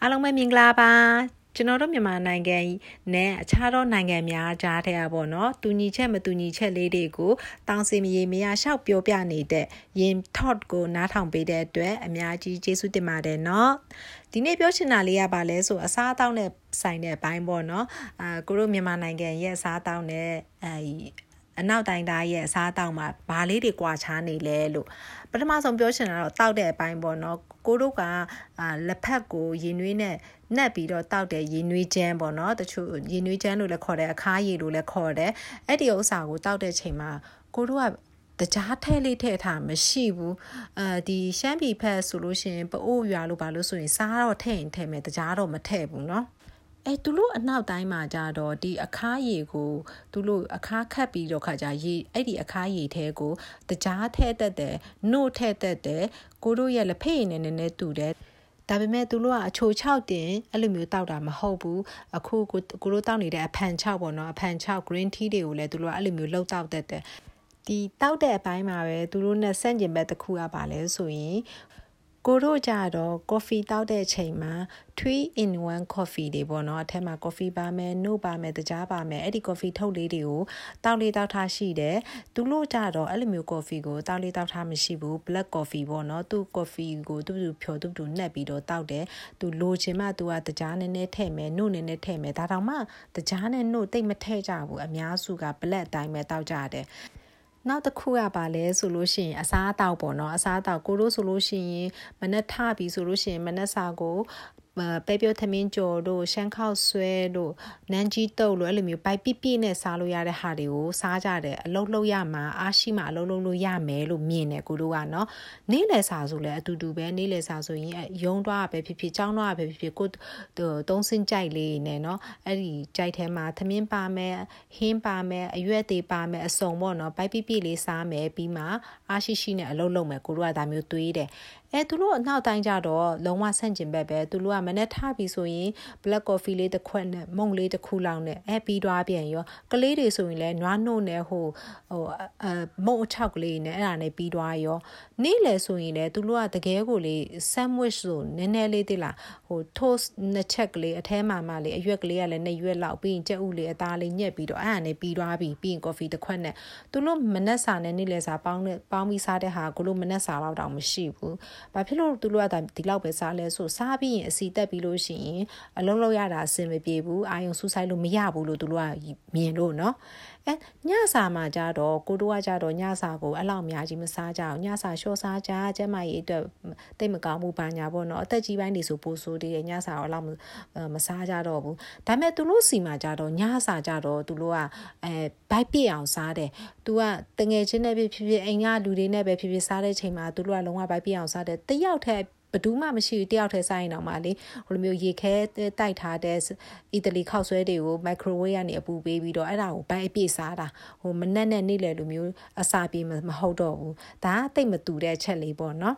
အားလုံးပဲမင်္ဂလာပါကျွန်တော်တို့မြန်မာနိုင်ငံနဲ့အခြားသောနိုင်ငံများကြားထဲပါတော့တူညီချက်မတူညီချက်လေးတွေကိုတောင်းစီမရေမရရှောက်ပြောပြနေတဲ့ယင် thought ကိုနားထောင်ပေးတဲ့အတွက်အများကြီးကျေးဇူးတင်ပါတယ်เนาะဒီနေ့ပြောချင်တာလေးကပါလဲဆိုအစားအသောက်နဲ့ဆိုင်တဲ့အပိုင်းပေါ့เนาะအာကိုတို့မြန်မာနိုင်ငံရဲ့အစားအသောက်နဲ့အဲ အနောက်တိုင်းသားရဲ့အစားအသောက်မှာဘာလေးတွေကွာခြားနေလဲလို့ပထမဆုံးပြောချင်တာတော့တောက်တဲ့အပိုင်းပေါ့နော်ကိုတို့ကလက်ဖက်ကိုရင်နွေးနဲ့နှက်ပြီးတော့တောက်တဲ့ရင်နွေးချမ်းပေါ့နော်တချို့ရင်နွေးချမ်းလို့လည်းခေါ်တယ်အခါးရည်လို့လည်းခေါ်တယ်အဲ့ဒီဥစ္စာကိုတောက်တဲ့ချိန်မှာကိုတို့ကတကြားထဲလေးထည့်ထားမရှိဘူးအဲဒီရှမ်းပြည်ဖက်ဆိုလို့ရှိရင်ပအိုးရွာလို့ဘာလို့ဆိုရင်စားတော့ထည့်ရင်ထည့်မယ်တကြားတော့မထည့်ဘူးเนาะ အဲသူတို့အနောက်တိုင်းမှာကြတော့ဒီအခါးရည်ကိုသူတို့အခါးခတ်ပြီးတော့ခါကြရေအဲ့ဒီအခါးရည်ထဲကိုတကြားထဲတက်တယ်နှုတ်ထဲတက်တယ်ကိုတို့ရဲ့လက်ဖက်ရည်နဲ့နည်းနည်းတူတယ်ဒါပေမဲ့သူတို့ကအချို6တင်အဲ့လိုမျိုးတောက်တာမဟုတ်ဘူးအခုကိုကိုတို့တောက်နေတဲ့အဖန်6ပေါ့နော်အဖန်6 green tea တွေကိုလည်းသူတို့ကအဲ့လိုမျိုးလှုပ်တောက်တတ်တယ်ဒီတောက်တဲ့အပိုင်းမှာပဲသူတို့နဲ့ဆန့်ကျင်ဘက်တစ်ခုကပါလဲဆိုရင် ကိုတို့ကြတော့ coffee တောက်တဲ့အချိန်မှာ3 in 1 coffee တွေပေါ့နော်အထက်မှာ coffee ပါမယ် no ပါမယ်တကြားပါမယ်အဲ့ဒီ coffee ထုတ်လေးတွေကိုတောက်လေးတောက်ထားရှိတယ်သူတို့ကြတော့အဲ့လိုမျိုး coffee ကိုတောက်လေးတောက်ထားမရှိဘူး black coffee ပေါ့နော်သူ coffee ကိုသူ့သူဖြော်သူ့သူနှက်ပြီးတော့တောက်တယ်သူလိုချင်မှသူကတကြားနည်းနည်းထည့်မယ် no နည်းနည်းထည့်မယ်ဒါတောင်မှတကြားနဲ့ no တိတ်မထည့်ကြဘူးအများစုက black အတိုင်းပဲတောက်ကြတယ် နောက်တစ်ခုကပါလဲဆိုလို့ရှိရင်အစားအသောက်ပေါ့နော်အစားအသောက်ကိုတို့ဆိုလို့ရှိရင်မနက်ထပြီးဆိုလို့ရှိရင်မနက်စာကို ပဲပြောသမင်းကြော်တို့ရှမ်းခောက်ဆွဲတို့နန်းကြီးတုပ်လို့အဲ့လိုမျိုးပိုက်ပြပြနဲ့စားလို့ရတဲ့ဟာတွေကိုစားကြတယ်အလုံးလုံးရမှာအားရှိမှအလုံးလုံးလို့ရမယ်လို့မြင်တယ်ကိုတို့ကနော်နေ့လယ်စာဆိုလည်းအတူတူပဲနေ့လယ်စာဆိုရင်ရုံးသွားပဲဖြစ်ဖြစ်ကြောင်းသွားပဲဖြစ်ဖြစ်ကိုသုံးစင်းကြိုက်လေးနဲ့နော်အဲ့ဒီကြိုက်ထဲမှာသမင်းပါမယ်ဟင်းပါမယ်အရွက်တွေပါမယ်အစုံပေါ့နော်ပိုက်ပြပြလေးစားမယ်ပြီးမှအားရှိရှိနဲ့အလုံးလုံးမယ်ကိုတို့ကဒါမျိုးတွေးတယ်အဲသူတို့အနောက်တိုင်းကြတော့လုံးဝဆန့်ကျင်ဘက်ပဲသူတို့ကမနေ့ထားပြီဆိုရင် black coffee လေးတစ်ခွက်နဲ့မုန့်လေးတစ်ခုလောက်နဲ့အဲပြီးသွားပြန်ရောကလေးတွေဆိုရင်လည်းနွားနှုတ်နဲ့ဟိုဟိုအမုန့်အချောက်ကလေးနဲ့အဲ့ဒါနဲ့ပြီးသွားရောနေ့လေဆိုရင်လည်းသူတို့ကတကယ်ကိုလေ sandwich ဆိုနည်းနည်းလေးတိလားဟို toast နှစ်ချက်ကလေးအထဲမှာမှလေအရွက်ကလေးကလည်းနှစ်ရွက်လောက်ပြီးရင်ကြက်ဥလေးအသားလေးညက်ပြီးတော့အဲ့ဒါနဲ့ပြီးသွားပြီပြီးရင် coffee တစ်ခွက်နဲ့သူတို့မနက်စာနဲ့နေ့လေစာပေါင်းနဲ့ပေါင်းပြီးစားတဲ့ဟာကိုလို့မနက်စာတော့တောင်မရှိဘူး။ဘာဖြစ်လို့သူတို့ကဒီလောက်ပဲစားလဲဆိုစားပြီးရင်အစီတက်ပြီးလို့ရှိရင်အလုံးလောက်ရတာအဆင်မပြေဘူးအာယုံဆူဆိုင်လို့မရဘူးလို့သူတို့ကမြင်လို့နော်အဲညစာမှာကြတော့ကိုတို့ကကြတော့ညစာကိုအဲ့လောက်အများကြီးမစားကြအောင်ညစာလျှော့စားကြကျမကြီးအတွက်တိတ်မကောင်းဘူးဘာညာပေါ့နော်အသက်ကြီးပိုင်းတွေဆိုပိုဆိုးသေးတယ်ညစာတော့အဲ့လောက်မစားကြတော့ဘူးဒါပေမဲ့သူတို့စီမှာကြတော့ညစာကြတော့သူတို့ကအဲဘိုက်ပြည့်အောင်စားတယ်သူကတငယ်ချင်းနဲ့ဖြစ်ဖြစ်အိမ်ကလူတွေနဲ့ပဲဖြစ်ဖြစ်စားတဲ့ချိန်မှာသူတို့ကလုံးဝဘိုက်ပြည့်အောင်စားတယ်တယောက်တည်း ဘယ်သူမှမရှိဘူးတယောက်တည်းစားရင်တော့မှလေဟိုလိုမျိုးရေခဲတိုက်ထားတဲ့အီတလီခောက်ဆွဲတွေကို microwave ကနေအပူပေးပြီးတော့အဲ့ဒါကိုဘိုက်အပြည့်စားတာဟိုမနက်နဲ့နေ့လယ်လိုမျိုးအစာပြေမဟုတ်တော့ဘူးဒါကတိတ်မတူတဲ့ချက်လေးပေါ့နော်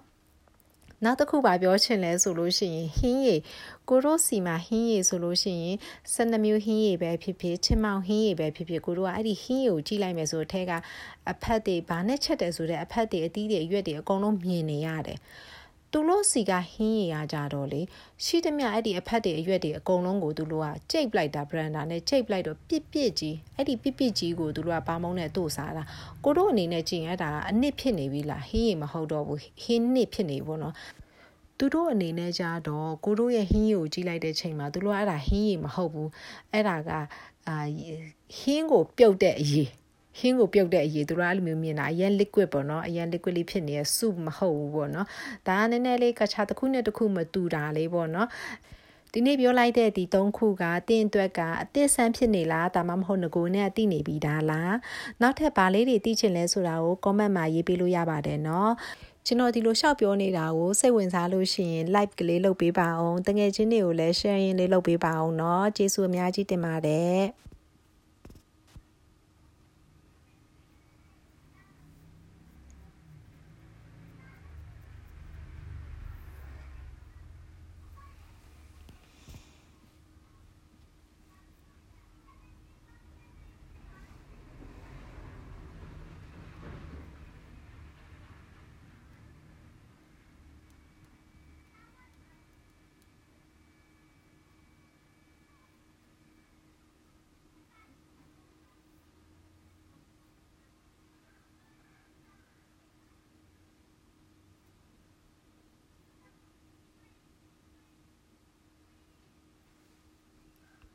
နောက်တစ်ခုပါပြောချင်လဲဆိုလို့ရှိရင်ဟင်းရည်ကိုရိုးစီမှာဟင်းရည်ဆိုလို့ရှိရင်12မျိုးဟင်းရည်ပဲဖြစ်ဖြစ်ချင်မောင်ဟင်းရည်ပဲဖြစ်ဖြစ်ကိုတို့ကအဲ့ဒီဟင်းရည်ကိုကြည့်လိုက်မယ်ဆိုတော့အဲကအဖက်တွေဘာနဲ့ချက်တယ်ဆိုတဲ့အဖက်တွေအသီးတွေအရွက်တွေအကုန်လုံးမြင်နေရတယ် သူတို့စီကဟင်းရည်ရကြတော့လေရှိသမျှအဲ့ဒီအဖက်တွေအရွက်တွေအကုန်လုံးကိုသူတို့ကကြိတ်ပလိုက်တာ branda နဲ့ကြိတ်ပလိုက်တော့ပြစ်ပြစ်ကြီးအဲ့ဒီပြစ်ပြစ်ကြီးကိုသူတို့ကပါမုံနဲ့တို့စားတာကိုတို့အနေနဲ့ကြင်ရတာကအနစ်ဖြစ်နေပြီလားဟင်းရည်မဟုတ်တော့ဘူးဟင်းနစ်ဖြစ်နေဘောနော်သူတို့အနေနဲ့ကြတော့ကိုတို့ရဲ့ဟင်းရည်ကိုကြည့်လိုက်တဲ့ချိန်မှာသူတို့ကအဲ့ဒါဟင်းရည်မဟုတ်ဘူးအဲ့ဒါကအာဟင်းကိုပြုတ်တဲ့အရေး ဟင်းကိုပြုတ်တဲ့အရေးသူတို့အဲ့လိုမျိုးမြင်တာအရင် liquid ပေါ့နော်အရင် liquid လေးဖြစ်နေတဲ့ soup မဟုတ်ဘူးပေါ့နော်ဒါကနည်းနည်းလေးကခြားတစ်ခုနဲ့တစ်ခုမတူတာလေးပေါ့နော်ဒီနေ့ပြောလိုက်တဲ့ဒီ၃ခုကတင်းအတွက်ကအသစ်ဆန်းဖြစ်နေလားဒါမှမဟုတ်ငကိုနဲ့သိနေပြီဒါလားနောက်ထပ်ဗာလေးတွေသိချင်လဲဆိုတာကို comment မှာရေးပေးလို့ရပါတယ်เนาะကျွန်တော်ဒီလိုရှောက်ပြောနေတာကိုစိတ်ဝင်စားလို့ရှိရင် like ကလေးလုပ်ပေးပါအောင်တကယ်ချင်းတွေကိုလည်း share ရင်လေးလုပ်ပေးပါအောင်เนาะကျေးဇူးအများကြီးတင်ပါတယ်